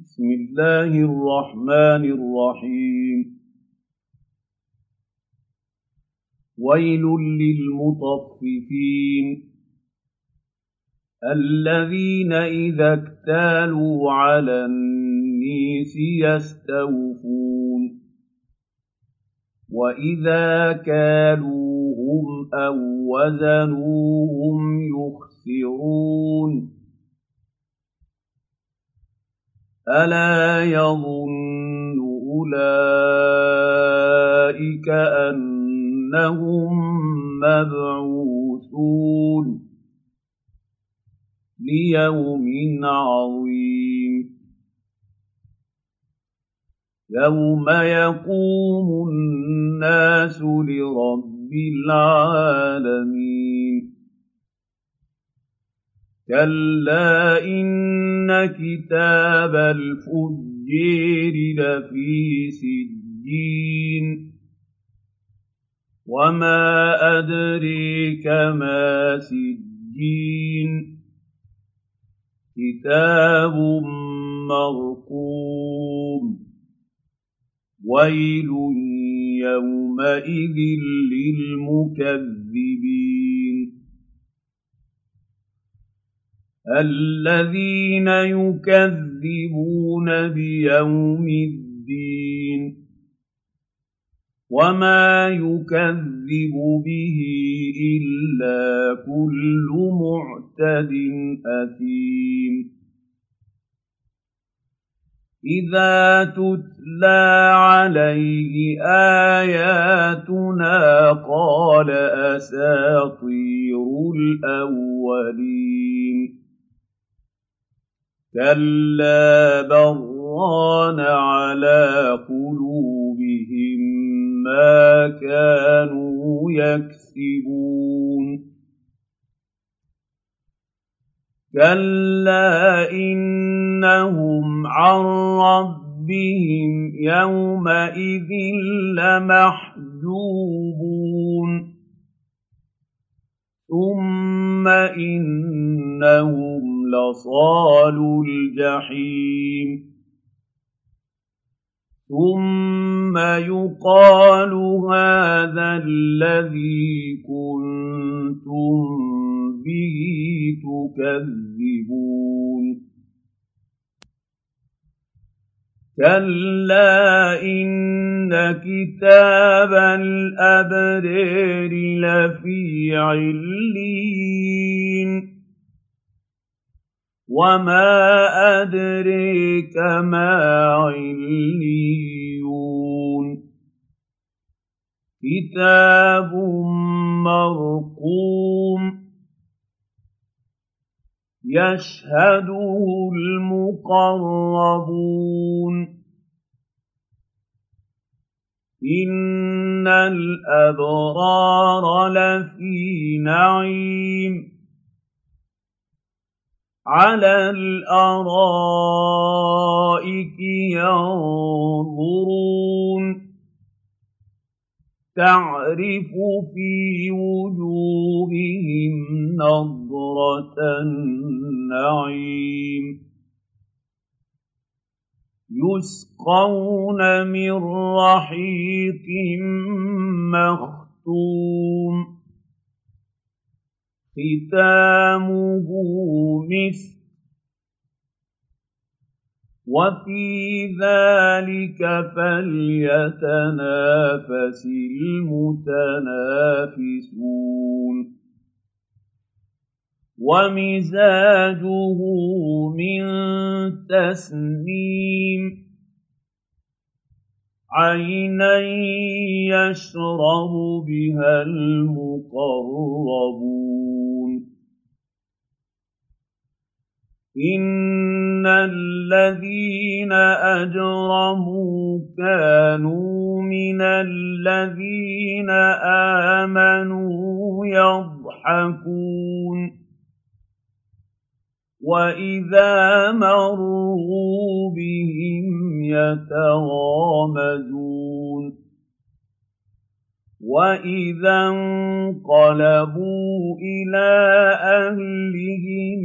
بسم الله الرحمن الرحيم. ويل للمطففين الذين إذا اكتالوا على النيس يستوفون وإذا كالوهم أو وزنوهم يخسرون. ألا يظن أولئك أنهم مبعوثون ليوم عظيم يوم يقوم الناس لرب العالمين كلا إن كتاب الفجير لفي سجين وما أدريك ما سجين كتاب مرقوم ويل يومئذ للمكذبين الذين يكذبون بيوم الدين وما يكذب به إلا كل معتد أثيم. إذا تتلى عليه آياتنا قال أساطير الأولين. كلا بران على قلوبهم ما كانوا يكسبون كلا إنهم عن ربهم يومئذ لمحجوبون ثم إنهم لصال الجحيم. ثم يقال هذا الذي كنتم به تكذبون. كلا إن كتاب الأبرار لفي علين وما أدريك ما عليون كتاب مرقوم يشهده المقربون إن الأبرار لفي نعيم عَلَى الْأَرَائِكِ يَنظُرُونَ تَعْرِفُ فِي وُجُوهِهِمْ نَضْرَةَ النَّعِيمِ يُسْقَوْنَ مِن رَّحِيقٍ مَّخْتُومٍ ختامه مسك وفي ذلك فليتنافس المتنافسون ومزاجه من تسنيم عينا يشرب بها المقربون إن الذين أجرموا كانوا من الذين آمنوا يضحكون وَإِذَا مَرُّوا بِهِمْ يَتَغَامَزُونَ. وَإِذَا انقَلَبُوا إِلَىٰ أَهْلِهِمُ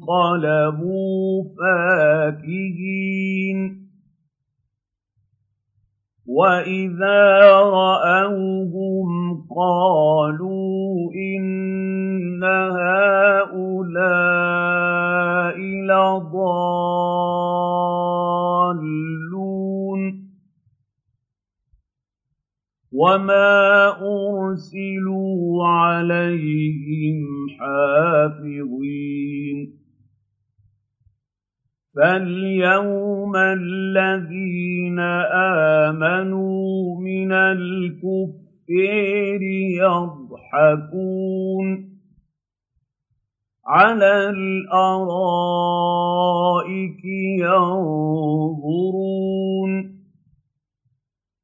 انقَلَبُوا فَكِهِينَ وَإِذَا رَأَوْهُمْ قَالُوا وَمَا أُرْسِلُوا عَلَيْهِمْ حَافِظِينَ فَالْيَوْمَ الَّذِينَ آمَنُوا مِنَ الْكُفَّارِ يَضْحَكُونَ عَلَى الْأَرَائِكِ يَنظُرُونَ